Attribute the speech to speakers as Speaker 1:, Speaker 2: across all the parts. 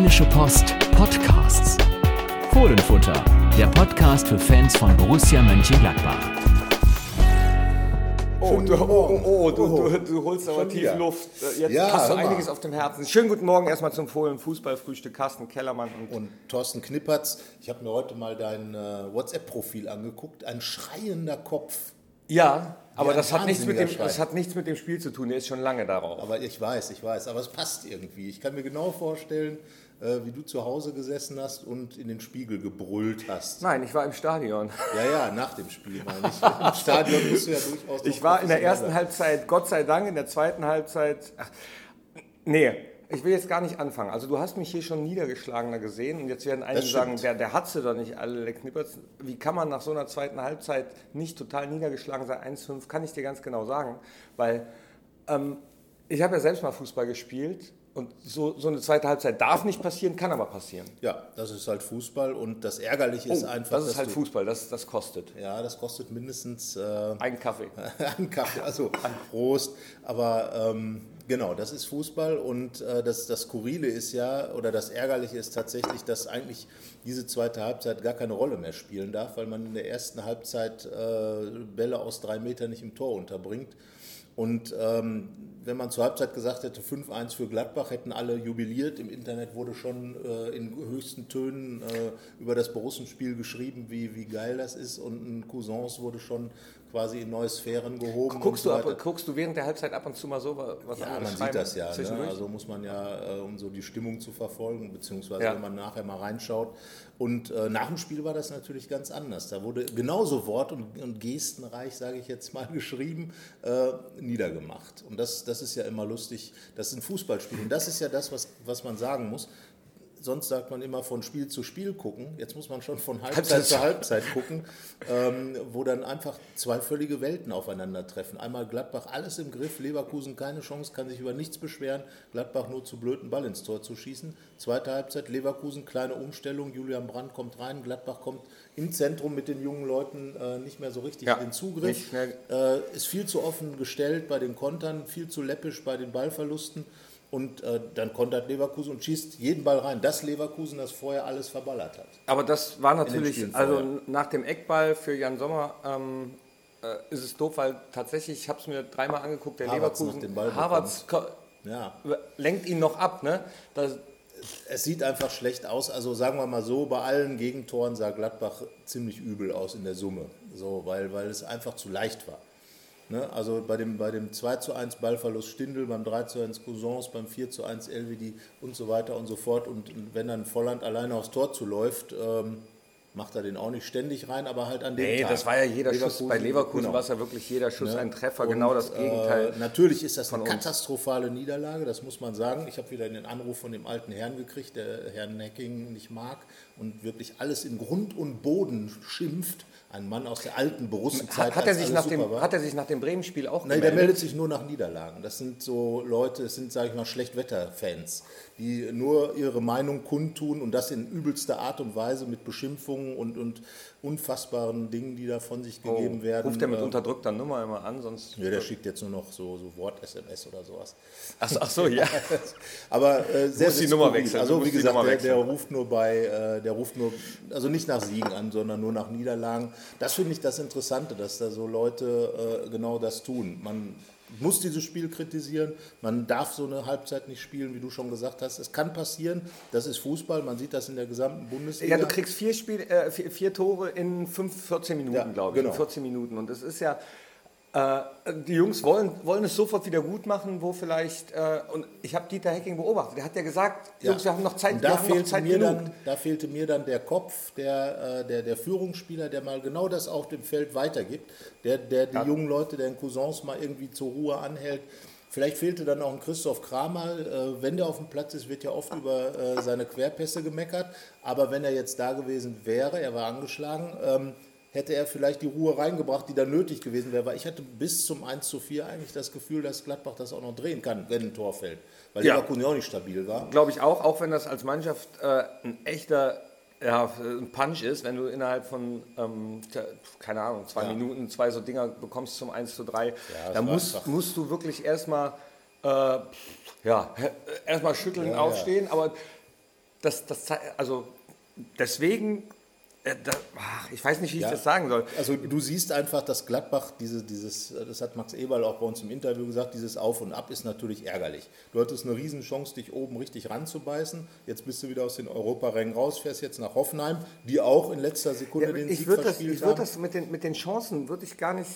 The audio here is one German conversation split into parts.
Speaker 1: Rheinische Post Podcasts. Fohlenfutter, der Podcast für Fans von Borussia Mönchengladbach.
Speaker 2: Oh, du, oh, oh, du, du, du holst aber tief
Speaker 3: wieder.
Speaker 2: Luft. Jetzt
Speaker 3: Ja,
Speaker 2: hast du einiges auf dem Herzen. Schönen guten Morgen erstmal zum Fohlen Fußballfrühstück. Carsten Kellermann und,
Speaker 3: Und Thorsten Knippertz, ich habe mir heute mal dein äh, WhatsApp-Profil angeguckt. Ein schreiender Kopf.
Speaker 2: Ja, aber
Speaker 3: ein
Speaker 2: das hat, nichts mit dem, das hat nichts mit dem Spiel zu tun. Der ist schon lange darauf.
Speaker 3: Aber ich weiß, ich weiß, aber es passt irgendwie. Ich kann mir genau vorstellen, äh, wie du zu Hause gesessen hast und in den Spiegel gebrüllt hast.
Speaker 2: Nein, ich war im Stadion.
Speaker 3: Ja, ja, nach dem Spiel meine ich. Im Stadion bist du ja durchaus.
Speaker 2: Ich war in der ersten Halbzeit, Gott sei Dank, in der zweiten Halbzeit. Ach, nee, ich will jetzt gar nicht anfangen. Also du hast mich hier schon niedergeschlagener gesehen und jetzt werden einige sagen, der, der hat sie doch nicht alle, der Knippertz. Wie kann man nach so einer zweiten Halbzeit nicht total niedergeschlagen sein? 1-5 kann ich dir ganz genau sagen, weil ähm, ich habe ja selbst mal Fußball gespielt und so, so eine zweite Halbzeit darf nicht passieren, kann aber passieren.
Speaker 3: Ja, das ist halt Fußball und das Ärgerliche ist
Speaker 2: Oh,
Speaker 3: einfach.
Speaker 2: das ist halt Fußball, das, das kostet.
Speaker 3: Ja, das kostet mindestens. Äh,
Speaker 2: Ein Kaffee.
Speaker 3: Ein Kaffee, also Prost. Aber ähm, genau, das ist Fußball und äh, das, das Skurrile ist ja, oder das Ärgerliche ist tatsächlich, dass eigentlich diese zweite Halbzeit gar keine Rolle mehr spielen darf, weil man in der ersten Halbzeit äh, Bälle aus drei Metern nicht im Tor unterbringt. Und ähm, wenn man zur Halbzeit gesagt hätte, 5-1 für Gladbach, hätten alle jubiliert. Im Internet wurde schon äh, in höchsten Tönen äh, über das Borussenspiel geschrieben, wie, wie geil das ist. Und ein Cousins wurde schon quasi in neue Sphären gehoben.
Speaker 2: Guckst du,
Speaker 3: so weiter.
Speaker 2: ab, guckst du während der Halbzeit ab und zu mal so was
Speaker 3: Ja, man sieht das ja. Ne? Also muss man ja, äh, um so die Stimmung zu verfolgen, beziehungsweise
Speaker 2: Ja.
Speaker 3: wenn man nachher mal reinschaut. Und äh, nach dem Spiel war das natürlich ganz anders. Da wurde genauso wort- und, und gestenreich, sage ich jetzt mal, geschrieben, äh, niedergemacht. Und das, das ist ja immer lustig. Das ist ein Fußballspiel. Und das ist ja das, was, was man sagen muss. Sonst sagt man immer von Spiel zu Spiel gucken. Jetzt muss man schon von Halbzeit
Speaker 2: Halbzeit
Speaker 3: zu Halbzeit gucken, ähm, wo dann einfach zwei völlige Welten aufeinandertreffen. Einmal Gladbach alles im Griff, Leverkusen keine Chance, kann sich über nichts beschweren. Gladbach nur zu blöd, einen Ball ins Tor zu schießen. Zweite Halbzeit Leverkusen, kleine Umstellung. Julian Brandt kommt rein, Gladbach kommt im Zentrum mit den jungen Leuten äh, nicht mehr so richtig
Speaker 2: Ja,
Speaker 3: in den Zugriff. Äh, ist viel zu offen gestellt bei den Kontern, viel zu läppisch bei den Ballverlusten. Und äh, dann kontert Leverkusen und schießt jeden Ball rein. Das Leverkusen, das vorher alles verballert hat.
Speaker 2: Aber das war natürlich, also nach dem Eckball für Jan Sommer ähm, äh, ist es doof, weil tatsächlich, ich habe es mir dreimal angeguckt, der
Speaker 3: Havertz
Speaker 2: Leverkusen, ko-
Speaker 3: Ja.
Speaker 2: lenkt ihn noch ab. Ne? Das,
Speaker 3: Es sieht einfach schlecht aus. Also sagen wir mal so, bei allen Gegentoren sah Gladbach ziemlich übel aus in der Summe. So, weil, weil es einfach zu leicht war. Ne? Also bei dem, bei dem 2 zu 1 Ballverlust Stindl, beim 3 zu 1 Cousins, beim 4 zu 1 Elvedi und so weiter und so fort. Und wenn dann Volland alleine aufs Tor zuläuft, ähm, macht er den auch nicht ständig rein, aber halt an dem
Speaker 2: nee,
Speaker 3: Tag.
Speaker 2: das war ja jeder Schuss. Bei Leverkusen
Speaker 3: genau.
Speaker 2: war es ja wirklich jeder Schuss
Speaker 3: Ne?
Speaker 2: ein Treffer,
Speaker 3: Und,
Speaker 2: genau das Gegenteil.
Speaker 3: Äh, natürlich ist das eine
Speaker 2: uns.
Speaker 3: katastrophale Niederlage, das muss man sagen. Ich habe wieder den Anruf von dem alten Herrn gekriegt, der Herrn Necking nicht mag und wirklich alles in Grund und Boden schimpft. Ein Mann aus der alten Borussenzeit.
Speaker 2: hat, er sich nach dem,
Speaker 3: war.
Speaker 2: hat er sich nach dem Bremen-Spiel auch
Speaker 3: Nein, der
Speaker 2: gemeldet?
Speaker 3: meldet sich nur nach Niederlagen. Das sind so Leute, das sind, sage ich mal, Schlechtwetter-Fans, die nur ihre Meinung kundtun und das in übelster Art und Weise mit Beschimpfungen und, und unfassbaren Dingen, die da von sich gegeben werden.
Speaker 2: Oh, Ruft er mit
Speaker 3: Äh,
Speaker 2: unterdrückter Nummer immer an, sonst...
Speaker 3: ja, der schickt jetzt nur noch so, so Wort-SMS oder sowas.
Speaker 2: Ach, so, ach so, ja.
Speaker 3: Aber äh, sehr,
Speaker 2: musst die
Speaker 3: sehr
Speaker 2: Nummer wechseln,
Speaker 3: Also wie gesagt, der, der ruft nur bei, äh, der ruft nur, also nicht nach Siegen an, sondern nur nach Niederlagen. Das finde ich das Interessante, dass da so Leute äh, genau das tun. Man muss dieses Spiel kritisieren, man darf so eine Halbzeit nicht spielen, wie du schon gesagt hast. Es kann passieren, das ist Fußball, man sieht das in der gesamten Bundesliga.
Speaker 2: Ja, du kriegst vier, Spiel, äh, vier, vier Tore in fünf, 14 Minuten,
Speaker 3: Ja,
Speaker 2: glaube ich.
Speaker 3: genau.
Speaker 2: In 14 Minuten. Und das ist ja, äh, die Jungs wollen, wollen es sofort wieder gut machen, wo vielleicht, äh, und ich habe Dieter Hecking beobachtet, der hat ja gesagt,
Speaker 3: Ja.
Speaker 2: Jungs, wir haben noch Zeit,
Speaker 3: Und
Speaker 2: wir
Speaker 3: da
Speaker 2: haben noch Zeit
Speaker 3: mir
Speaker 2: genug.
Speaker 3: dann, da fehlte mir dann der Kopf der, äh, der, der Führungsspieler, der mal genau das auf dem Feld weitergibt, der, der die jungen Leute, der in Cousins mal irgendwie zur Ruhe anhält. Vielleicht fehlte dann auch ein Christoph Kramer. Äh, wenn der auf dem Platz ist, wird ja oft über äh, seine Querpässe gemeckert. Aber wenn er jetzt da gewesen wäre, er war angeschlagen, ähm, hätte er vielleicht die Ruhe reingebracht, die da nötig gewesen wäre. Weil ich hatte bis zum 1 zu 4 eigentlich das Gefühl, dass Gladbach das auch noch drehen kann, wenn ein Tor fällt. Weil
Speaker 2: Ja.
Speaker 3: Leverkusen ja auch nicht stabil war.
Speaker 2: Glaube ich auch, auch wenn das als Mannschaft äh, ein echter ja, ein Punch ist, wenn du innerhalb von, ähm, keine Ahnung, zwei
Speaker 3: Ja.
Speaker 2: Minuten zwei so Dinger bekommst zum 1 zu 3.
Speaker 3: das
Speaker 2: da musst,
Speaker 3: einfach-
Speaker 2: musst du wirklich erstmal äh, ja, erstmal schütteln,
Speaker 3: Ja, ja.
Speaker 2: aufstehen, aber das, das, also deswegen ich weiß nicht, wie ja. ich das sagen soll.
Speaker 3: Also du siehst einfach, dass Gladbach, diese, dieses, das hat Max Eberl auch bei uns im Interview gesagt, dieses Auf und Ab ist natürlich ärgerlich. Du hattest eine Riesenchance, dich oben richtig ranzubeißen. Jetzt bist du wieder aus den Europarängen raus, fährst jetzt nach Hoffenheim, die auch in letzter Sekunde ja, den
Speaker 2: ich Sieg verspielt das, Ich würde das mit den, mit den Chancen, würde ich gar nicht...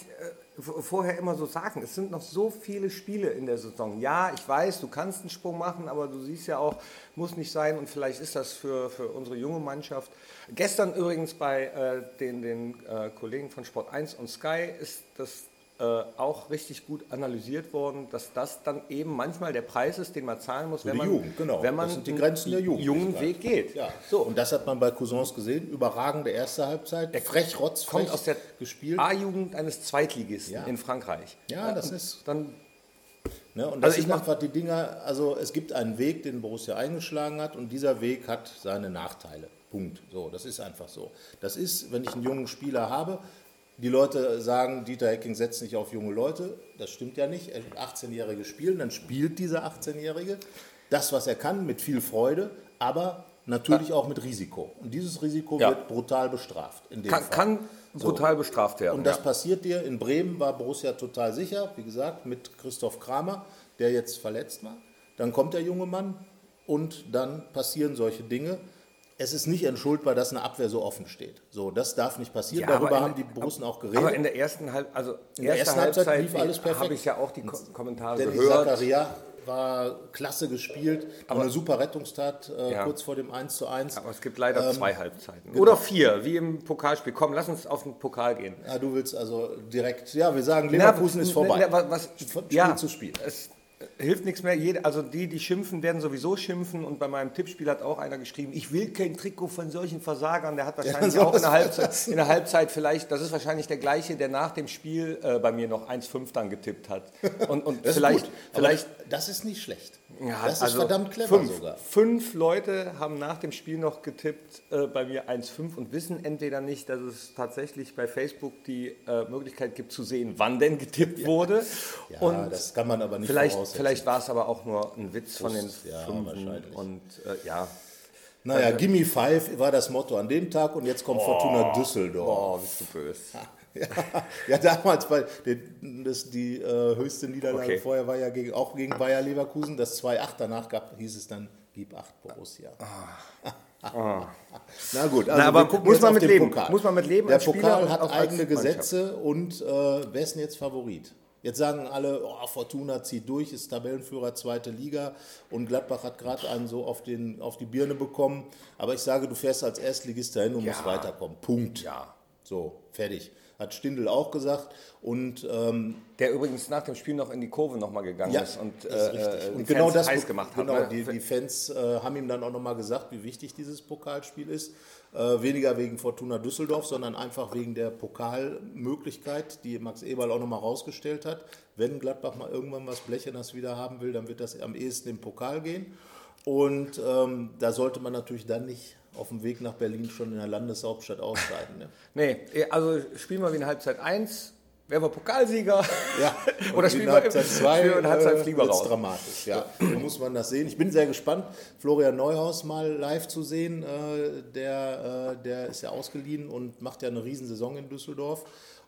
Speaker 2: Vorher immer so sagen. Es sind noch so viele Spiele in der Saison. Ja, ich weiß, du kannst einen Sprung machen, aber du siehst ja auch, muss nicht sein und vielleicht ist das für, für unsere junge Mannschaft. Gestern übrigens bei äh, den, den äh, Kollegen von Sport 1 und Sky ist das auch richtig gut analysiert worden, dass das dann eben manchmal der Preis ist, den man zahlen muss, wenn man,
Speaker 3: Jugend, genau.
Speaker 2: wenn man
Speaker 3: die Grenzen der Jugend
Speaker 2: jungen Weg geht.
Speaker 3: Ja. So. Und das hat man bei Cousins gesehen, überragende erste Halbzeit,
Speaker 2: der frech, rotzfrech kommt aus der gespielt. A-Jugend eines Zweitligisten ja. in Frankreich.
Speaker 3: Ja, das ist dann Ne, und das also ich sind einfach die Dinger, also es gibt einen Weg, den Borussia eingeschlagen hat und dieser Weg hat seine Nachteile. Punkt. So, das ist einfach so. Das ist, wenn ich einen jungen Spieler habe, die Leute sagen, Dieter Hecking setzt nicht auf junge Leute. Das stimmt ja nicht. 18-Jährige spielen, dann spielt dieser 18-Jährige das, was er kann, mit viel Freude, aber natürlich auch mit Risiko. Und dieses Risiko ja. wird brutal bestraft.
Speaker 2: Kann, kann brutal so. bestraft werden.
Speaker 3: Und das ja. passiert dir. In Bremen war Borussia total sicher, wie gesagt, mit Christoph Kramer, der jetzt verletzt war. Dann kommt der junge Mann und dann passieren solche Dinge es ist nicht entschuldbar, dass eine Abwehr so offen steht. So, das darf nicht passieren. Ja, Darüber haben die Borussen auch geredet. Aber
Speaker 2: in der ersten, Halb, also in der ersten Halbzeit, Halbzeit lief alles perfekt. Habe ich ja auch die Kommentare
Speaker 3: Dennis gehört. Zakaria war klasse gespielt, aber eine super Rettungstat äh, ja. kurz vor dem 1 zu 1.
Speaker 2: Aber es gibt leider ähm, zwei Halbzeiten. Genau. Oder vier, wie im Pokalspiel. Komm, lass uns auf den Pokal gehen.
Speaker 3: Ja, du willst also direkt, ja, wir sagen, Leverkusen na, ist vorbei.
Speaker 2: Na, was, Spiel ja, zu Spiel. Es, hilft nichts mehr. Jede, also die, die schimpfen, werden sowieso schimpfen. Und bei meinem Tippspiel hat auch einer geschrieben, ich will kein Trikot von solchen Versagern. Der hat wahrscheinlich ja, auch in der, Halbzeit, in der Halbzeit vielleicht, das ist wahrscheinlich der gleiche, der nach dem Spiel äh, bei mir noch 1,5 dann getippt hat. Und, und vielleicht, vielleicht
Speaker 3: das ist nicht schlecht.
Speaker 2: Ja, das ist also verdammt clever fünf, sogar. Fünf Leute haben nach dem Spiel noch getippt äh, bei mir 1,5 und wissen entweder nicht, dass es tatsächlich bei Facebook die äh, Möglichkeit gibt zu sehen, wann denn getippt ja. wurde.
Speaker 3: Ja, und das kann man aber nicht
Speaker 2: vielleicht, vielleicht war es aber auch nur ein Witz von den
Speaker 3: ja.
Speaker 2: Und äh, ja.
Speaker 3: Naja, also, Gimme Five war das Motto an dem Tag und jetzt kommt oh, Fortuna Düsseldorf.
Speaker 2: Oh, bist du böse.
Speaker 3: Ja, ja, damals den, das, die äh, höchste Niederlage okay. vorher war ja gegen, auch gegen Bayer Leverkusen. Das 2-8 danach gab, hieß es dann Gib 8 Borussia. Ah.
Speaker 2: Ah.
Speaker 3: Na gut, also
Speaker 2: Na, aber muss man mit leben. Pokal. Muss man mit leben.
Speaker 3: Der Pokal hat eigene Gesetze und äh, wer ist denn jetzt Favorit? Jetzt sagen alle, oh, Fortuna zieht durch, ist Tabellenführer zweite Liga und Gladbach hat gerade einen so auf, den, auf die Birne bekommen. Aber ich sage, du fährst als Erstligist dahin und ja. musst weiterkommen. Punkt.
Speaker 2: Ja.
Speaker 3: So, fertig hat Stindl auch gesagt. Und, ähm,
Speaker 2: der übrigens nach dem Spiel noch in die Kurve nochmal gegangen
Speaker 3: ja,
Speaker 2: ist und,
Speaker 3: äh, und genau das heiß gemacht genau, hat. Genau, die, die, Fans äh, haben ihm dann auch nochmal gesagt, wie wichtig dieses Pokalspiel ist. Äh, weniger wegen Fortuna Düsseldorf, sondern einfach wegen der Pokalmöglichkeit, die Max Eberl auch nochmal rausgestellt hat. Wenn Gladbach mal irgendwann was Blechernes wieder haben will, dann wird das am ehesten im Pokal gehen. Und ähm, da sollte man natürlich dann nicht auf dem Weg nach Berlin schon in der Landeshauptstadt ausscheiden. Ne?
Speaker 2: nee, also spielen wir wie in Halbzeit 1, wären wir Pokalsieger.
Speaker 3: Ja,
Speaker 2: oder spielen wir Halbzeit 2
Speaker 3: und Halbzeit fliegen wir raus. dramatisch, ja. So muss man das sehen. Ich bin sehr gespannt, Florian Neuhaus mal live zu sehen. Äh, der, äh, der ist ja ausgeliehen und macht ja eine Riesensaison in Düsseldorf.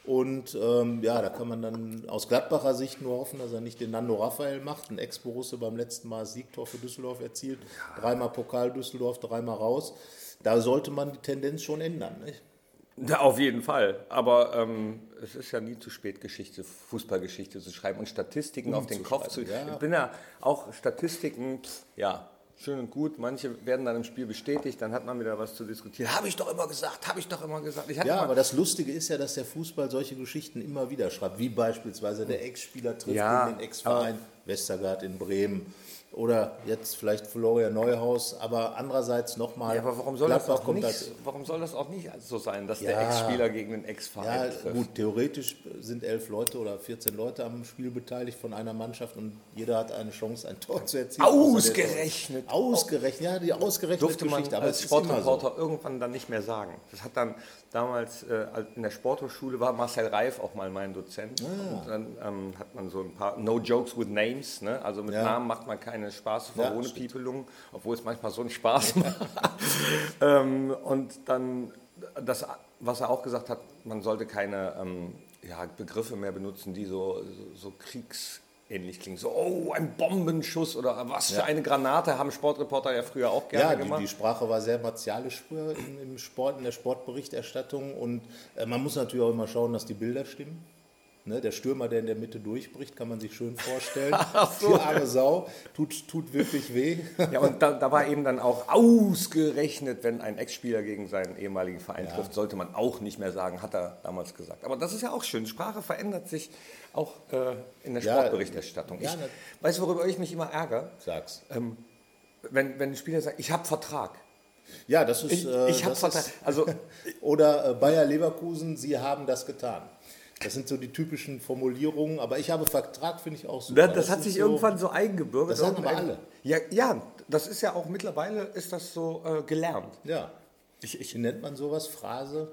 Speaker 3: Und ähm, ja, da kann man dann aus Gladbacher Sicht nur hoffen, dass er nicht den Nando Raphael macht. Ein Ex-Borusse beim letzten Mal Siegtor für Düsseldorf erzielt. Dreimal Pokal Düsseldorf, dreimal raus. Da sollte man die Tendenz schon ändern. Nicht?
Speaker 2: Ja, auf jeden Fall. Aber ähm, es ist ja nie zu spät, Geschichte, Fußballgeschichte zu schreiben und Statistiken um auf den Kopf zu. Ja. Ich bin ja auch Statistiken, ja, schön und gut. Manche werden dann im Spiel bestätigt, dann hat man wieder was zu diskutieren. Habe ich doch immer gesagt, habe ich doch immer gesagt.
Speaker 3: ja, aber das Lustige ist ja, dass der Fußball solche Geschichten immer wieder schreibt, wie beispielsweise der Ex-Spieler trifft ja, den Ex-Verein Westergaard in Bremen oder jetzt vielleicht Florian Neuhaus, aber andererseits nochmal.
Speaker 2: Ja, aber warum soll, das auch nicht, warum soll das auch nicht so sein, dass ja, der Ex-Spieler gegen den Ex-Verein
Speaker 3: ja, Gut, theoretisch sind elf Leute oder 14 Leute am Spiel beteiligt von einer Mannschaft und jeder hat eine Chance, ein Tor zu erzielen.
Speaker 2: Ausgerechnet!
Speaker 3: Ausgerechnet, ja, die ausgerechnet
Speaker 2: Durfte man Geschichte, als Sportreporter so. irgendwann dann nicht mehr sagen. Das hat dann damals äh, in der Sporthochschule war Marcel Reif auch mal mein Dozent. Ah. Und dann ähm, hat man so ein paar No Jokes with Names, ne? also mit ja. Namen macht man keine Spaß
Speaker 3: Ja,
Speaker 2: ohne
Speaker 3: stimmt.
Speaker 2: Piepelung, obwohl es manchmal so einen Spaß macht. ähm, und dann, das, was er auch gesagt hat, man sollte keine ähm, ja, Begriffe mehr benutzen, die so, so, so kriegsähnlich klingen. So, oh, ein Bombenschuss oder was für
Speaker 3: Ja.
Speaker 2: eine Granate haben Sportreporter ja früher auch gerne
Speaker 3: Ja, die,
Speaker 2: gemacht.
Speaker 3: die Sprache war sehr martialisch früher im, im Sport, in der Sportberichterstattung. Und äh, man muss natürlich auch immer schauen, dass die Bilder stimmen. Ne, der Stürmer, der in der Mitte durchbricht, kann man sich schön vorstellen.
Speaker 2: so.
Speaker 3: Die arme Sau, tut, tut wirklich weh.
Speaker 2: Ja, und da, da war eben dann auch ausgerechnet, wenn ein Ex-Spieler gegen seinen ehemaligen Verein trifft, sollte man auch nicht mehr sagen, hat er damals gesagt. Aber das ist ja auch schön. Sprache verändert sich auch äh, in der
Speaker 3: Ja,
Speaker 2: Sportberichterstattung.
Speaker 3: ja,
Speaker 2: ich,
Speaker 3: ne-
Speaker 2: weißt du, worüber ich mich immer ärgere?
Speaker 3: Sag's.
Speaker 2: Ähm, wenn, wenn ein Spieler sagt, ich habe Vertrag.
Speaker 3: Ja, das ist.
Speaker 2: Ich,
Speaker 3: äh,
Speaker 2: ich habe Vertrag. Also,
Speaker 3: Oder äh, Bayer Leverkusen, Sie haben das getan. Das sind so die typischen Formulierungen, aber ich habe Vertrag, finde ich auch super.
Speaker 2: das, das hat
Speaker 3: ist
Speaker 2: sich
Speaker 3: so,
Speaker 2: irgendwann so eingebürgert.
Speaker 3: Das sagen aber alle.
Speaker 2: Ja, ja, das ist ja auch mittlerweile ist das so äh, gelernt.
Speaker 3: Ja.
Speaker 2: Ich, ich,
Speaker 3: nennt man sowas? Phrase?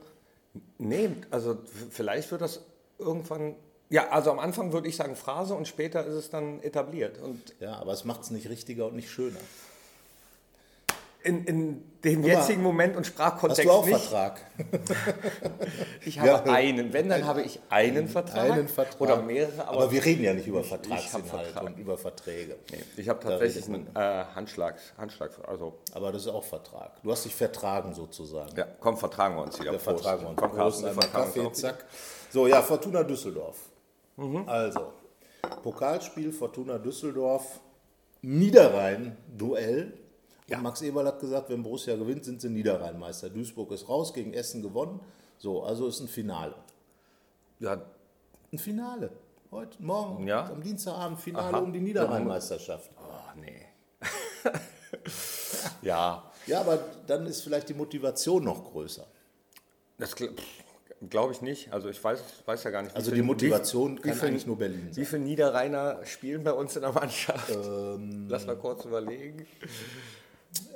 Speaker 2: Nee, also vielleicht wird das irgendwann. Ja, also am Anfang würde ich sagen Phrase und später ist es dann etabliert. Und
Speaker 3: Ja, aber es macht es nicht richtiger und nicht schöner.
Speaker 2: In, in dem jetzigen Moment und
Speaker 3: Hast
Speaker 2: Sprachkontext
Speaker 3: du auch
Speaker 2: nicht.
Speaker 3: Vertrag?
Speaker 2: Ich habe
Speaker 3: Ja.
Speaker 2: einen. Wenn, dann habe ich einen Vertrag.
Speaker 3: Einen Vertrag.
Speaker 2: Oder mehrere.
Speaker 3: Aber, wir reden ja nicht über
Speaker 2: hab
Speaker 3: Vertragsinhalt
Speaker 2: Vertrag.
Speaker 3: und über Verträge.
Speaker 2: ich habe tatsächlich einen äh, Handschlag, Handschlag. Also,
Speaker 3: Aber das ist auch Vertrag. Du hast dich vertragen sozusagen.
Speaker 2: ja, komm, vertragen wir uns wieder.
Speaker 3: Wir
Speaker 2: Prost.
Speaker 3: vertragen uns.
Speaker 2: Komm,
Speaker 3: Prost,
Speaker 2: Carsten, wir uns
Speaker 3: Kaffee, zack. So, ja, Fortuna Düsseldorf.
Speaker 2: Mhm.
Speaker 3: Also, Pokalspiel Fortuna Düsseldorf, Niederrhein-Duell.
Speaker 2: Ja.
Speaker 3: Max Eberl hat gesagt, wenn Borussia gewinnt, sind sie Niederrhein-Meister. Duisburg ist raus, gegen Essen gewonnen. So, also ist ein Finale.
Speaker 2: Ja,
Speaker 3: Ein Finale. Heute, morgen,
Speaker 2: Ja.
Speaker 3: am Dienstagabend, Finale
Speaker 2: Aha.
Speaker 3: um die Niederrhein-Meisterschaft.
Speaker 2: oh, nee. ja,
Speaker 3: Ja, aber dann ist vielleicht die Motivation noch größer.
Speaker 2: Das glaube ich nicht. Also ich weiß, weiß ja gar nicht. wie
Speaker 3: Also die Motivation
Speaker 2: wie,
Speaker 3: kann
Speaker 2: wie viel,
Speaker 3: eigentlich nur Berlin sein.
Speaker 2: Wie viele Niederrheiner spielen bei uns in der Mannschaft?
Speaker 3: Ähm,
Speaker 2: Lass mal kurz überlegen.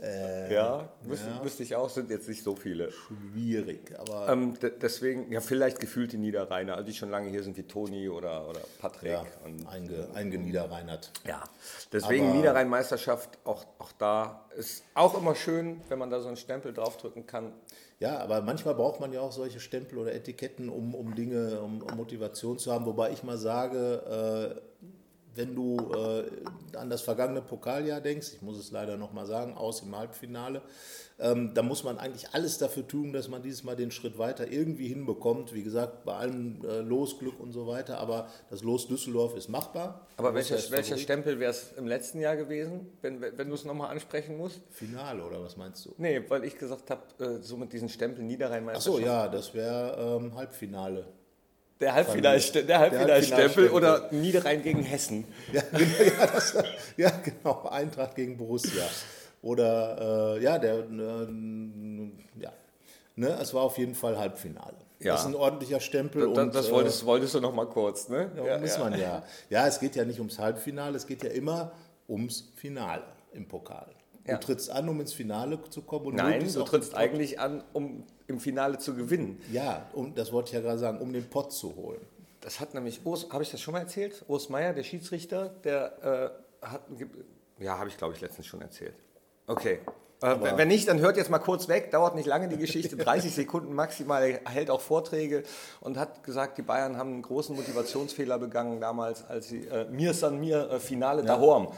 Speaker 3: Äh,
Speaker 2: ja, wüsste, wüsste ich auch, sind jetzt nicht so viele.
Speaker 3: Schwierig, aber
Speaker 2: Ähm, de- deswegen, ja, vielleicht gefühlte Niederrheiner, also die schon lange hier sind, wie Toni oder, oder Patrick.
Speaker 3: ja,
Speaker 2: Und,
Speaker 3: einge, eingeniederreinert.
Speaker 2: ja. Deswegen Niederrhein-Meisterschaft, auch, auch da ist auch immer schön, wenn man da so einen Stempel draufdrücken kann.
Speaker 3: Ja, aber manchmal braucht man ja auch solche Stempel oder Etiketten, um, um Dinge, um, um Motivation zu haben. Wobei ich mal sage, äh, wenn du äh, an das vergangene Pokaljahr denkst, ich muss es leider nochmal sagen, aus im Halbfinale, ähm, da muss man eigentlich alles dafür tun, dass man dieses Mal den Schritt weiter irgendwie hinbekommt. Wie gesagt, bei allem äh, Losglück und so weiter, aber das Los Düsseldorf ist machbar.
Speaker 2: Aber welcher, welcher. Stempel wäre es im letzten Jahr gewesen, wenn, wenn du es nochmal ansprechen musst?
Speaker 3: Finale oder was meinst du?
Speaker 2: Nee, weil ich gesagt habe, äh, so mit diesen Stempel
Speaker 3: Ach
Speaker 2: Niederrhein-Meisterschaft.
Speaker 3: so, ja, das wäre ähm, Halbfinale.
Speaker 2: Der Halbfinalste- der Halbfinalstempel
Speaker 3: Halbfinalstempel.
Speaker 2: oder Niederrhein gegen Hessen.
Speaker 3: Ja, genau, ja, das, ja, genau. Eintracht gegen Borussia. Oder, äh, ja, der, äh, ja. Ne, es war auf jeden Fall Halbfinale.
Speaker 2: Ja.
Speaker 3: Das ist ein ordentlicher Stempel.
Speaker 2: Das,
Speaker 3: und,
Speaker 2: das
Speaker 3: äh,
Speaker 2: wolltest, wolltest du noch mal kurz, ne?
Speaker 3: ja, muss man ja. Ja, es geht ja nicht ums Halbfinale, es geht ja immer ums Finale im Pokal.
Speaker 2: Ja.
Speaker 3: Du trittst an, um ins Finale zu kommen. Und
Speaker 2: Nein, du trittst eigentlich an, um im Finale zu gewinnen.
Speaker 3: Ja, und das wollte ich ja gerade sagen, um den Pott zu holen.
Speaker 2: Das hat nämlich, Urs, habe ich das schon mal erzählt? Urs Meier, der Schiedsrichter, der äh, hat, ja, habe ich glaube ich letztens schon erzählt. Okay. Äh, wenn nicht, dann hört jetzt mal kurz weg, dauert nicht lange die Geschichte, 30 Sekunden maximal, er hält auch Vorträge und hat gesagt, die Bayern haben einen großen Motivationsfehler begangen damals, als sie äh, Mir San Mir äh, Finale Dahorm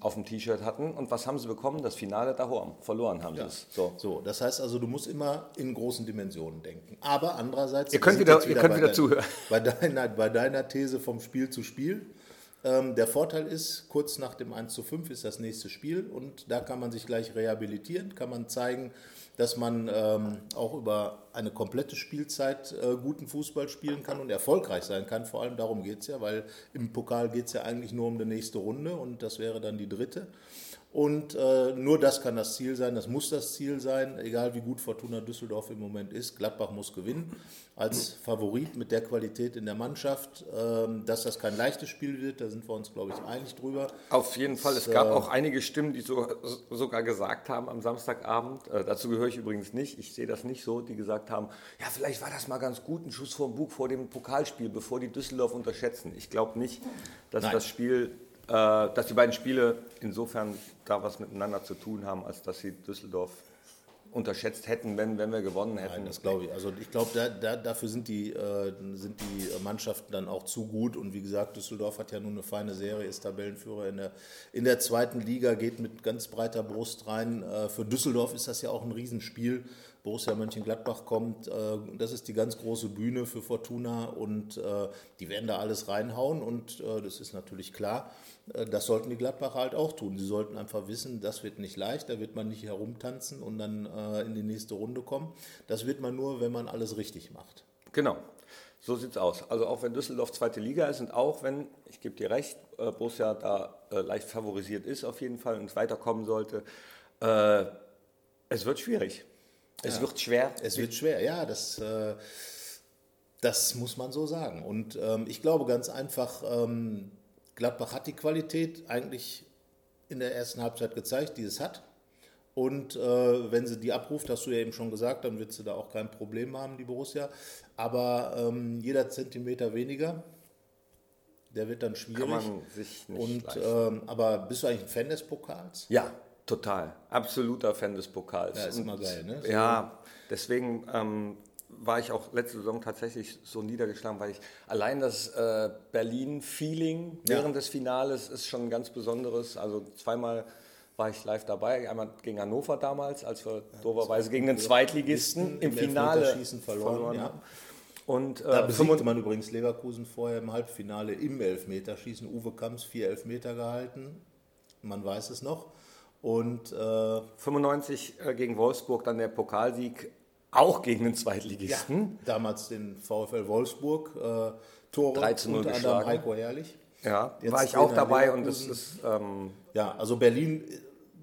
Speaker 2: auf dem T-Shirt hatten. Und was haben sie bekommen? Das Finale Dahorm. Verloren haben sie es. So.
Speaker 3: So, das heißt also, du musst immer in großen Dimensionen denken. Aber andererseits,
Speaker 2: Ihr könnt wieder-
Speaker 3: jetzt
Speaker 2: ihr könnt
Speaker 3: bei
Speaker 2: wieder
Speaker 3: dein-
Speaker 2: zuhören.
Speaker 3: Bei deiner, bei deiner These vom Spiel zu Spiel. Ähm, der Vorteil ist, kurz nach dem 1 zu 5 ist das nächste Spiel und da kann man sich gleich rehabilitieren, kann man zeigen, dass man ähm, auch über eine komplette Spielzeit äh, guten Fußball spielen kann und erfolgreich sein kann. Vor allem darum geht es ja, weil im Pokal geht es ja eigentlich nur um die nächste Runde und das wäre dann die dritte. Und äh, nur das kann das Ziel sein, das muss das Ziel sein, egal wie gut Fortuna Düsseldorf im Moment ist. Gladbach muss gewinnen als Favorit mit der Qualität in der Mannschaft. Ähm, dass das kein leichtes Spiel wird, da sind wir uns, glaube ich, einig drüber.
Speaker 2: Auf jeden Fall. Es gab auch einige Stimmen, die so, sogar gesagt haben am Samstagabend, äh, dazu gehöre ich übrigens nicht, ich sehe das nicht so, die gesagt haben, ja, vielleicht war das mal ganz gut, ein Schuss vor dem Bug vor dem Pokalspiel, bevor die Düsseldorf unterschätzen. Ich glaube nicht, dass
Speaker 3: Nein.
Speaker 2: das Spiel äh, dass die beiden Spiele insofern da was miteinander zu tun haben, als dass sie Düsseldorf unterschätzt hätten, wenn, wenn wir gewonnen hätten.
Speaker 3: Nein, das glaube ich. Also ich glaube, da, da, dafür sind die, äh, sind die Mannschaften dann auch zu gut. Und wie gesagt, Düsseldorf hat ja nun eine feine Serie, ist Tabellenführer in der, in der zweiten Liga, geht mit ganz breiter Brust rein. Äh, für Düsseldorf ist das ja auch ein Riesenspiel. Borussia Mönchengladbach kommt. Äh, das ist die ganz große Bühne für Fortuna und äh, die werden da alles reinhauen und äh, das ist natürlich klar. Das sollten die Gladbacher halt auch tun. Sie sollten einfach wissen, das wird nicht leicht, da wird man nicht herumtanzen und dann in die nächste Runde kommen. Das wird man nur, wenn man alles richtig macht.
Speaker 2: Genau. So sieht es aus. Also auch wenn Düsseldorf zweite Liga ist und auch wenn, ich gebe dir recht, Borussia da leicht favorisiert ist auf jeden Fall und weiterkommen sollte, es wird schwierig. Es ja. wird schwer.
Speaker 3: Es wird schwer, ja, das, äh, das muss man so sagen. Und ähm, ich glaube ganz einfach, ähm, Gladbach hat die Qualität eigentlich in der ersten Halbzeit gezeigt, die es hat. Und äh, wenn sie die abruft, hast du ja eben schon gesagt, dann wird sie da auch kein Problem haben, die Borussia. Aber ähm, jeder Zentimeter weniger, der wird dann schwierig. Kann
Speaker 2: man sich nicht
Speaker 3: Und, ähm, aber bist du eigentlich ein Fan des Pokals?
Speaker 2: Ja, Total, absoluter Fan des Pokals.
Speaker 3: Ja, ist immer geil, ne?
Speaker 2: So ja, deswegen ähm, war ich auch letzte Saison tatsächlich so niedergeschlagen, weil ich allein das äh, Berlin-Feeling ja. während des Finales ist schon ein ganz besonderes. Also zweimal war ich live dabei, einmal gegen Hannover damals, als wir ja, doberweise gegen den Zweitligisten im, im Finale
Speaker 3: verloren, verloren ja. haben.
Speaker 2: Und,
Speaker 3: äh, da besiegte man übrigens Leverkusen vorher im Halbfinale im Elfmeterschießen. Uwe Kamps vier Elfmeter gehalten, man weiß es noch. Und
Speaker 2: äh, 95 äh, gegen Wolfsburg dann der Pokalsieg auch gegen den Zweitligisten.
Speaker 3: Ja, damals den VfL Wolfsburg. Äh, Tore
Speaker 2: 13 unter
Speaker 3: anderem Heiko Herrlich.
Speaker 2: Ja, Jetzt war ich auch dabei und das ist. Ähm,
Speaker 3: ja, also Berlin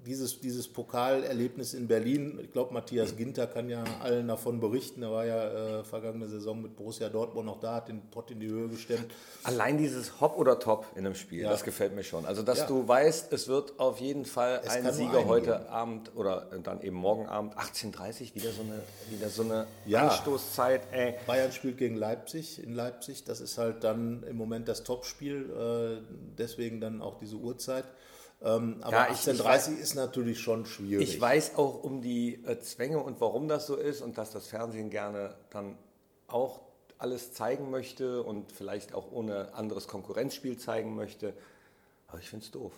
Speaker 3: dieses, dieses Pokalerlebnis in Berlin, ich glaube, Matthias Ginter kann ja allen davon berichten. Er war ja äh, vergangene Saison mit Borussia Dortmund noch da, hat den Pott in die Höhe gestemmt.
Speaker 2: Allein dieses Hop oder Top in einem Spiel, ja. das gefällt mir schon. Also, dass ja. du weißt, es wird auf jeden Fall es ein Sieger heute geben. Abend oder dann eben morgen Abend, 18.30 wieder so eine, wieder so eine ja. Anstoßzeit. Ey.
Speaker 3: Bayern spielt gegen Leipzig in Leipzig. Das ist halt dann im Moment das Topspiel, äh, deswegen dann auch diese Uhrzeit. Ähm, aber ja, 1830 ist natürlich schon schwierig.
Speaker 2: Ich weiß auch um die äh, Zwänge und warum das so ist und dass das Fernsehen gerne dann auch alles zeigen möchte und vielleicht auch ohne anderes Konkurrenzspiel zeigen möchte. Aber ich finde es doof.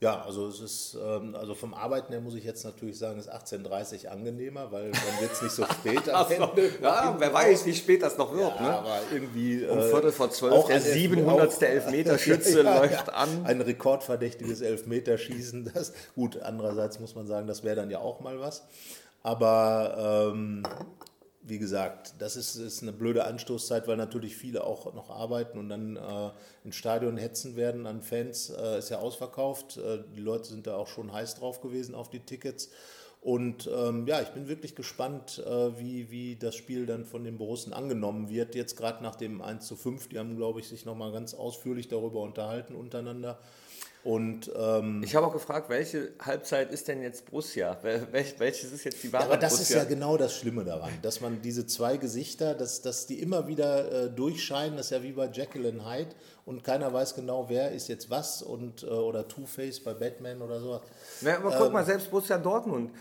Speaker 3: Ja, also es ist, ähm, also vom Arbeiten her muss ich jetzt natürlich sagen, ist 18.30 angenehmer, weil dann wird es nicht so spät am Ende.
Speaker 2: ja, wer weiß, wie spät das noch wird.
Speaker 3: Ja, ne? aber irgendwie...
Speaker 2: Um äh, Viertel vor zwölf, der 700. Elfmeterschütze ja, läuft an.
Speaker 3: Ein rekordverdächtiges Elfmeterschießen, das, gut, andererseits muss man sagen, das wäre dann ja auch mal was. Aber ähm, wie gesagt, das ist, ist, eine blöde Anstoßzeit, weil natürlich viele auch noch arbeiten und dann äh, ins Stadion hetzen werden an Fans. Äh, ist ja ausverkauft. Äh, die Leute sind da auch schon heiß drauf gewesen auf die Tickets. Und ähm, ja, ich bin wirklich gespannt, äh, wie, wie das Spiel dann von den Borussen angenommen wird. Jetzt gerade nach dem 1 zu 5, die haben, glaube ich, sich nochmal ganz ausführlich darüber unterhalten untereinander. Und, ähm,
Speaker 2: ich habe auch gefragt, welche Halbzeit ist denn jetzt Borussia? Wel welches ist jetzt die wahre
Speaker 3: ja, Aber das
Speaker 2: Borussia?
Speaker 3: ist ja genau das Schlimme daran, dass man diese zwei Gesichter, dass, dass die immer wieder äh, durchscheinen, das ist ja wie bei Jekyll und Hyde und keiner weiß genau, wer ist jetzt was und, äh, oder Two-Face bei Batman oder sowas.
Speaker 2: Na, aber guck ähm, mal, selbst Borussia Dortmund.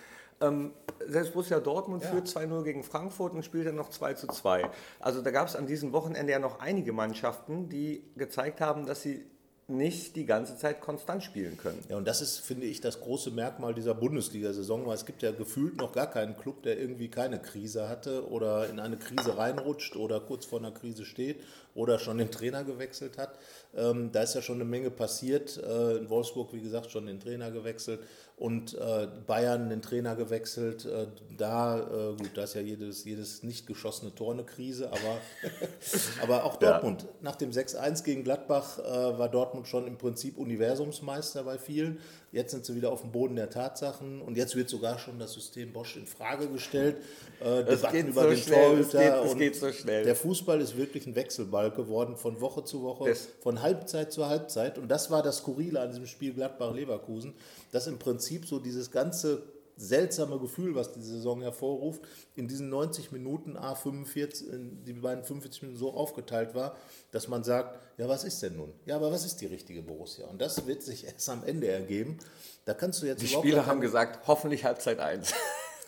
Speaker 2: Ähm, selbst Borussia Dortmund ja. führt 2-0 gegen Frankfurt und spielt dann noch 2 2. Also da gab es an diesem Wochenende ja noch einige Mannschaften, die gezeigt haben, dass sie nicht die ganze Zeit konstant spielen können.
Speaker 3: Ja, und das ist, finde ich, das große Merkmal dieser Bundesliga-Saison, weil es gibt ja gefühlt noch gar keinen Club, der irgendwie keine Krise hatte oder in eine Krise reinrutscht oder kurz vor einer Krise steht oder schon den Trainer gewechselt hat. Ähm, da ist ja schon eine Menge passiert. Äh, in Wolfsburg, wie gesagt, schon den Trainer gewechselt und äh, Bayern den Trainer gewechselt. Äh, da, äh, gut, da ist ja jedes, jedes nicht geschossene Tor eine Krise, aber, aber auch Dortmund. Ja. Nach dem 6-1 gegen Gladbach äh, war Dortmund schon im Prinzip Universumsmeister bei vielen. Jetzt sind sie wieder auf dem Boden der Tatsachen und jetzt wird sogar schon das System Bosch in Frage gestellt.
Speaker 2: Äh, Debatten über so den schnell, Torhüter. Es geht, es geht so schnell.
Speaker 3: Der Fußball ist wirklich ein Wechselball geworden von Woche zu Woche, das von Halbzeit zu Halbzeit. Und das war das Skurrile an diesem Spiel Gladbach-Leverkusen, dass im Prinzip so dieses ganze seltsame Gefühl, was die Saison hervorruft, in diesen 90 Minuten A45, die beiden 45 Minuten so aufgeteilt war, dass man sagt, ja, was ist denn nun? Ja, aber was ist die richtige Borussia? Und das wird sich erst am Ende ergeben. Da kannst du jetzt
Speaker 2: Die Spieler haben gesagt, hoffentlich Halbzeit 1.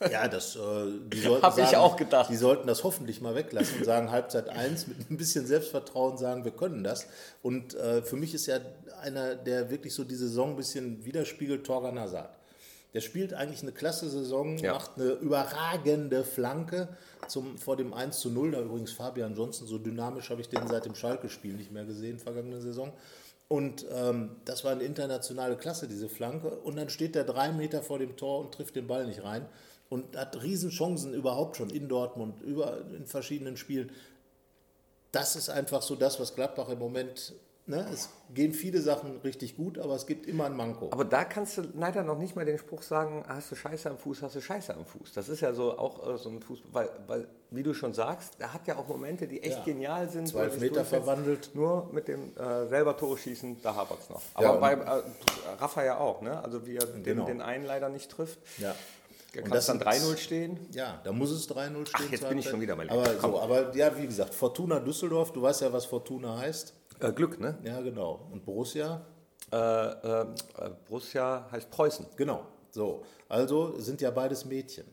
Speaker 3: Ja, das äh, die sollten
Speaker 2: Hab ich auch gedacht.
Speaker 3: Die sollten das hoffentlich mal weglassen und sagen Halbzeit 1 mit ein bisschen Selbstvertrauen sagen, wir können das. Und äh, für mich ist ja einer, der wirklich so die Saison ein bisschen widerspiegelt, Torgan Hazard. Der spielt eigentlich eine klasse Saison,
Speaker 2: Ja.
Speaker 3: macht eine überragende Flanke zum, vor dem 1 zu 0. Da übrigens Fabian Johnson, so dynamisch habe ich den seit dem Schalke-Spiel nicht mehr gesehen, vergangene Saison. Und ähm, das war eine internationale Klasse, diese Flanke. Und dann steht er drei Meter vor dem Tor und trifft den Ball nicht rein. Und hat Riesenchancen überhaupt schon in Dortmund, über, in verschiedenen Spielen. Das ist einfach so das, was Gladbach im Moment, ne, es gehen viele Sachen richtig gut, aber es gibt immer ein Manko.
Speaker 2: Aber da kannst du leider noch nicht mal den Spruch sagen, hast du Scheiße am Fuß, hast du Scheiße am Fuß. Das ist ja so auch äh, so ein Fußball, weil, weil, wie du schon sagst, er hat ja auch Momente, die echt
Speaker 3: Ja.
Speaker 2: genial sind. Er
Speaker 3: Elfmeter
Speaker 2: durchsetzt.
Speaker 3: verwandelt.
Speaker 2: Nur mit dem äh, selber Tore schießen, da hapert es noch. Aber
Speaker 3: Ja,
Speaker 2: bei äh, Rafa ja auch, ne? Also wie er den,
Speaker 3: Genau.
Speaker 2: den einen leider nicht trifft.
Speaker 3: ja.
Speaker 2: Da
Speaker 3: Und
Speaker 2: kann es dann
Speaker 3: sind-
Speaker 2: 3-0 stehen.
Speaker 3: Ja, da muss es 3-0 stehen.
Speaker 2: Ach, jetzt bin ich schon wieder bei
Speaker 3: aber, so, aber ja, wie gesagt, Fortuna Düsseldorf, du weißt ja, was Fortuna heißt.
Speaker 2: Äh, Glück, ne?
Speaker 3: Ja, genau. Und Borussia?
Speaker 2: Äh, äh, äh, Borussia heißt Preußen.
Speaker 3: Genau. So, also sind ja beides Mädchen,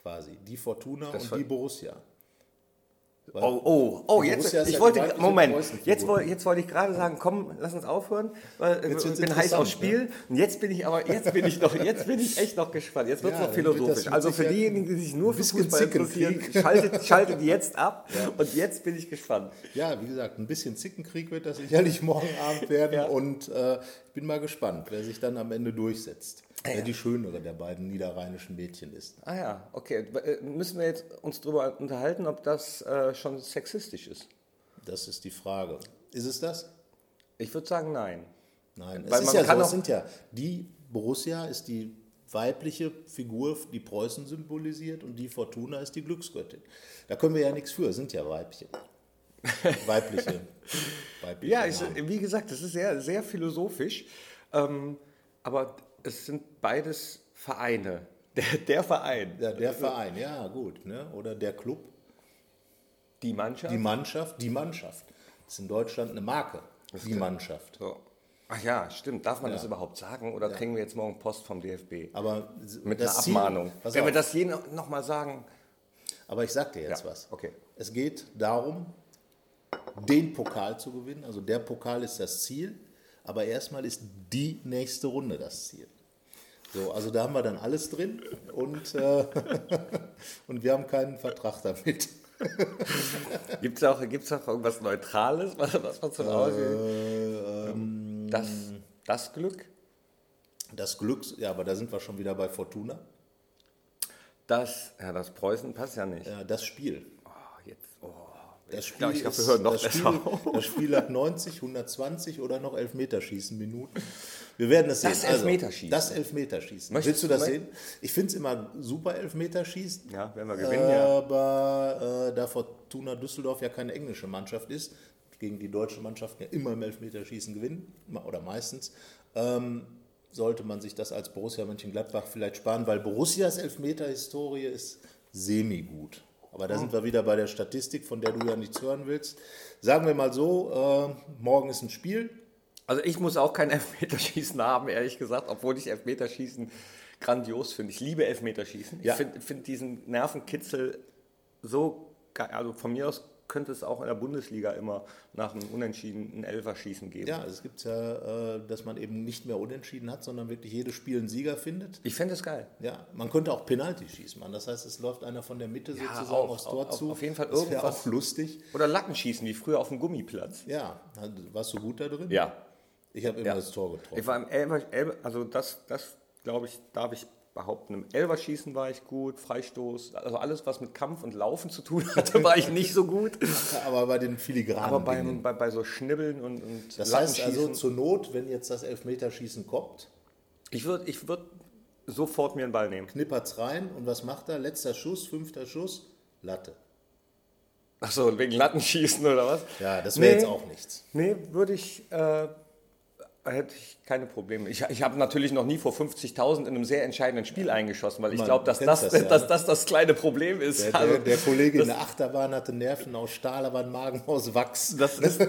Speaker 3: quasi. Die Fortuna
Speaker 2: Das
Speaker 3: und die Borussia.
Speaker 2: Oh, oh, oh, jetzt, ich
Speaker 3: ja
Speaker 2: wollte, Moment, jetzt, jetzt wollte ich gerade sagen, komm, lass uns aufhören, weil äh,
Speaker 3: Jetzt
Speaker 2: ich
Speaker 3: wird's
Speaker 2: bin heiß aufs
Speaker 3: interessant, ne?
Speaker 2: Spiel und jetzt bin ich aber, jetzt bin ich noch, jetzt bin ich echt noch gespannt, jetzt wird es
Speaker 3: Ja,
Speaker 2: noch philosophisch. Also für diejenigen, die sich nur für Fußball interessieren, schaltet, schaltet jetzt ab und jetzt bin ich gespannt.
Speaker 3: Ja, wie gesagt, ein bisschen Zickenkrieg wird das sicherlich morgen Abend werden
Speaker 2: Ja.
Speaker 3: und äh, ich bin mal gespannt, wer sich dann am Ende durchsetzt. Wer die schönere der beiden niederrheinischen Mädchen ist.
Speaker 2: Ah ja, okay, Äh, müssen wir jetzt uns darüber unterhalten, ob das äh, schon sexistisch ist?
Speaker 3: Das ist die Frage. Ist es das?
Speaker 2: Ich würde sagen, nein.
Speaker 3: Nein,
Speaker 2: Weil
Speaker 3: es ist
Speaker 2: man
Speaker 3: ja so, es sind ja, die Borussia ist die weibliche Figur, die Preußen symbolisiert und die Fortuna ist die Glücksgöttin. Da können wir ja nichts für, es sind ja Weibchen. Weibliche. weibliche
Speaker 2: Ja, ich, wie gesagt, das ist sehr, sehr philosophisch. Ähm, aber es sind beides Vereine. Der, der Verein,
Speaker 3: ja, der Verein, ja gut. Ne? Oder der Club,
Speaker 2: die Mannschaft.
Speaker 3: die Mannschaft, die Mannschaft. Das ist in Deutschland eine Marke, die Mannschaft.
Speaker 2: so. Ach ja, stimmt. Darf man das überhaupt sagen? Oder kriegen wir jetzt morgen Post vom DFB?
Speaker 3: Aber
Speaker 2: Mit
Speaker 3: das
Speaker 2: einer
Speaker 3: Ziel-
Speaker 2: Abmahnung. Wenn
Speaker 3: auf,
Speaker 2: wir das je noch mal sagen.
Speaker 3: Aber ich sag dir jetzt
Speaker 2: Ja,
Speaker 3: was.
Speaker 2: okay.
Speaker 3: Es geht darum, den Pokal zu gewinnen. Also der Pokal ist das Ziel, aber erstmal ist die nächste Runde das Ziel. So, also da haben wir dann alles drin und, äh, und wir haben keinen Vertrag damit.
Speaker 2: Gibt es auch, gibt's auch irgendwas Neutrales, was, was man zum?
Speaker 3: Äh, ähm,
Speaker 2: Das, das Glück?
Speaker 3: das Glück, ja, aber da sind wir schon wieder bei Fortuna.
Speaker 2: Das, ja, das Preußen passt ja nicht.
Speaker 3: Ja, das Spiel.
Speaker 2: Oh, jetzt, oh.
Speaker 3: Das Spiel,
Speaker 2: ich glaub, wir hören noch
Speaker 3: das, Spiel,
Speaker 2: auf.
Speaker 3: das Spiel hat 90, 120 oder noch Elfmeterschießen Minuten. Wir werden es sehen.
Speaker 2: Das Elfmeterschießen.
Speaker 3: das Elfmeterschießen.
Speaker 2: Möchtest
Speaker 3: Willst du das sehen? Ich finde es immer super Elfmeterschießen.
Speaker 2: Ja, wenn wir gewinnen, ja.
Speaker 3: Aber äh, da Fortuna Düsseldorf ja keine englische Mannschaft ist, gegen die deutschen Mannschaften ja immer im Elfmeterschießen gewinnen, oder meistens, ähm, sollte man sich das als Borussia Mönchengladbach vielleicht sparen, weil Borussias Elfmeter-Historie ist semi-gut. Aber da sind wir wieder bei der Statistik, von der du ja nichts hören willst. Sagen wir mal so, äh, morgen ist ein Spiel.
Speaker 2: Also ich muss auch kein Elfmeterschießen haben, ehrlich gesagt, obwohl ich Elfmeterschießen grandios finde. Ich liebe Elfmeterschießen.
Speaker 3: Ja.
Speaker 2: Ich finde find diesen Nervenkitzel so geil. Also von mir aus könnte es auch in der Bundesliga immer nach einem Unentschieden ein Elferschießen geben.
Speaker 3: Ja, es gibt ja, äh, dass man eben nicht mehr unentschieden hat, sondern wirklich jedes Spiel einen Sieger findet.
Speaker 2: Ich fände es geil.
Speaker 3: Ja, man könnte auch Penalty schießen, man. Das heißt, es läuft einer von der Mitte sozusagen
Speaker 2: auch,
Speaker 3: aufs Tor
Speaker 2: auf-
Speaker 3: zu.
Speaker 2: auf jeden Fall
Speaker 3: das
Speaker 2: irgendwas.
Speaker 3: auch lustig.
Speaker 2: Oder Lattenschießen, wie früher auf dem Gummiplatz.
Speaker 3: Ja, warst du gut da drin?
Speaker 2: Ja.
Speaker 3: Ich habe immer
Speaker 2: Ja.
Speaker 3: das Tor getroffen.
Speaker 2: Ich war im Elfer, Elfer also das, das glaube ich, darf ich behaupten. Im Elverschießen war ich gut, Freistoß, also alles, was mit Kampf und Laufen zu tun hatte, war ich nicht so gut.
Speaker 3: Aber bei den filigranen
Speaker 2: Aber beim, bei, bei so Schnibbeln und, und
Speaker 3: Das heißt also zur Not, wenn jetzt das Elfmeterschießen kommt,
Speaker 2: ich würde ich würd sofort mir einen Ball nehmen.
Speaker 3: knippert's rein und was macht er? Letzter Schuss, fünfter Schuss, Latte.
Speaker 2: Achso, wegen Lattenschießen oder was?
Speaker 3: Ja, das wäre
Speaker 2: Nee.
Speaker 3: jetzt auch nichts.
Speaker 2: Nee, würde ich, äh, hätte ich keine Probleme. Ich, ich habe natürlich noch nie vor 50.000 in einem sehr entscheidenden Spiel eingeschossen, weil ich glaube, dass das
Speaker 3: das ja,
Speaker 2: dass
Speaker 3: ne?
Speaker 2: das kleine Problem ist.
Speaker 3: Der, der,
Speaker 2: Also,
Speaker 3: der Kollege in der Achterbahn hatte Nerven aus Stahl, aber einen Magen aus Wachs.
Speaker 2: Das ist,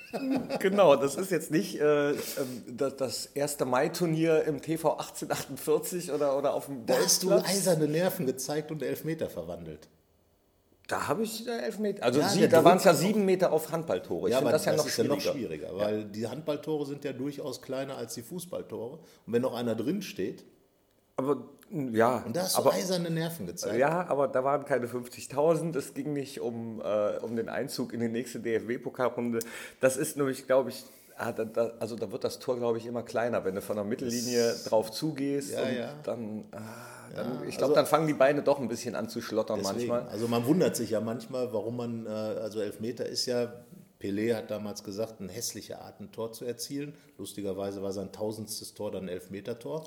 Speaker 2: genau, das ist jetzt nicht äh, ähm, das, das erste Mai-Turnier im TV 1848 oder, oder auf dem
Speaker 3: Da hast du eiserne Nerven gezeigt und Elfmeter verwandelt.
Speaker 2: Da habe ich äh, elf Meter. Also
Speaker 3: Ja,
Speaker 2: sie, da waren es ja sieben Meter auf Handballtore. Ich
Speaker 3: Ja,
Speaker 2: finde
Speaker 3: aber
Speaker 2: das ja noch
Speaker 3: ist ja noch schwieriger, weil die Handballtore sind ja durchaus kleiner als die Fußballtore. Und wenn noch einer drin steht,
Speaker 2: Aber ja,
Speaker 3: und da hast du
Speaker 2: aber,
Speaker 3: eiserne Nerven gezeigt.
Speaker 2: ja, aber da waren keine 50.000. Es ging nicht um, äh, um den Einzug in die nächste DFB-Pokalrunde. Das ist nämlich, glaube ich, ah, da, da, also da wird das Tor, glaube ich, immer kleiner, wenn du von der Mittellinie drauf zugehst.
Speaker 3: Ja,
Speaker 2: und
Speaker 3: ja.
Speaker 2: dann, ah, dann ich
Speaker 3: also-
Speaker 2: glaube, dann fangen die Beine doch ein bisschen an zu schlottern
Speaker 3: Deswegen,
Speaker 2: manchmal.
Speaker 3: Also man wundert sich ja manchmal, warum man, äh, also Elfmeter ist ja, Pelé hat damals gesagt, eine hässliche Art, ein Tor zu erzielen. Lustigerweise war sein tausendstes Tor dann ein Elfmeter-Tor.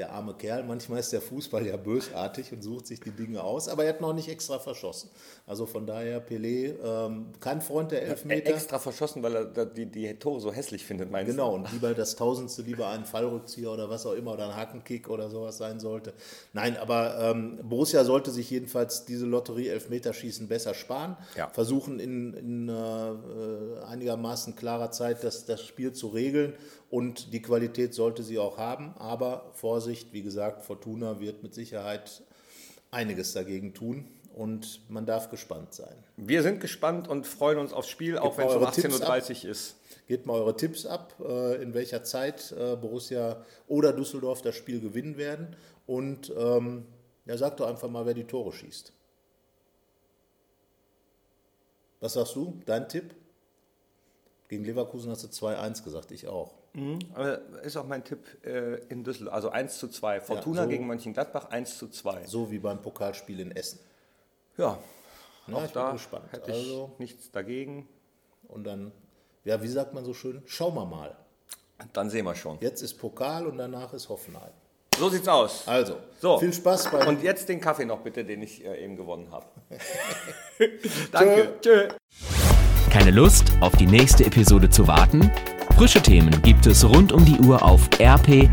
Speaker 3: Der arme Kerl, manchmal ist der Fußball ja bösartig und sucht sich die Dinge aus, aber er hat noch nicht extra verschossen. Also von daher, Pelé, ähm, kein Freund der Elfmeter.
Speaker 2: Extra verschossen, weil er die, die Tore so hässlich findet, meinst
Speaker 3: Genau, und lieber das Tausendste, lieber einen Fallrückzieher oder was auch immer oder ein Hackenkick oder sowas sein sollte. Nein, aber ähm, Borussia sollte sich jedenfalls diese Lotterie Elfmeterschießen besser sparen.
Speaker 2: Ja.
Speaker 3: Versuchen in, in äh, äh, einigermaßen klarer Zeit das, das Spiel zu regeln und die Qualität sollte sie auch haben. Aber Vorsicht, wie gesagt, Fortuna wird mit Sicherheit einiges dagegen tun und man darf gespannt sein.
Speaker 2: Wir sind gespannt und freuen uns aufs Spiel, auch wenn es um
Speaker 3: eure Tipps
Speaker 2: 18.30 Uhr ist.
Speaker 3: Gebt mal eure Tipps ab, äh, in welcher Zeit äh, Borussia oder Düsseldorf das Spiel gewinnen werden. Und ähm, ja, sagt doch einfach mal, wer die Tore schießt. Was sagst du? Dein Tipp? Gegen Leverkusen hast du 2-1 gesagt, ich auch.
Speaker 2: Aber Ist auch mein Tipp äh, in Düsseldorf. Also 1 zu 2. Fortuna
Speaker 3: so-
Speaker 2: gegen Mönchengladbach 1 zu 2.
Speaker 3: So wie beim Pokalspiel in Essen.
Speaker 2: Ja,
Speaker 3: Na,
Speaker 2: auch
Speaker 3: ich bin
Speaker 2: da
Speaker 3: gespannt.
Speaker 2: hätte ich
Speaker 3: Also-
Speaker 2: nichts dagegen.
Speaker 3: Und dann, ja, wie sagt man so schön? Schauen wir mal.
Speaker 2: Dann sehen wir schon.
Speaker 3: Jetzt ist Pokal und danach ist Hoffenheim.
Speaker 2: So sieht's aus.
Speaker 3: Also,
Speaker 2: So.
Speaker 3: viel Spaß beim
Speaker 2: Und jetzt den Kaffee noch bitte, den ich äh, eben gewonnen habe. Danke. Tschö.
Speaker 1: Keine Lust, auf die nächste Episode zu warten? Frische Themen gibt es rund um die Uhr auf rp-online.de.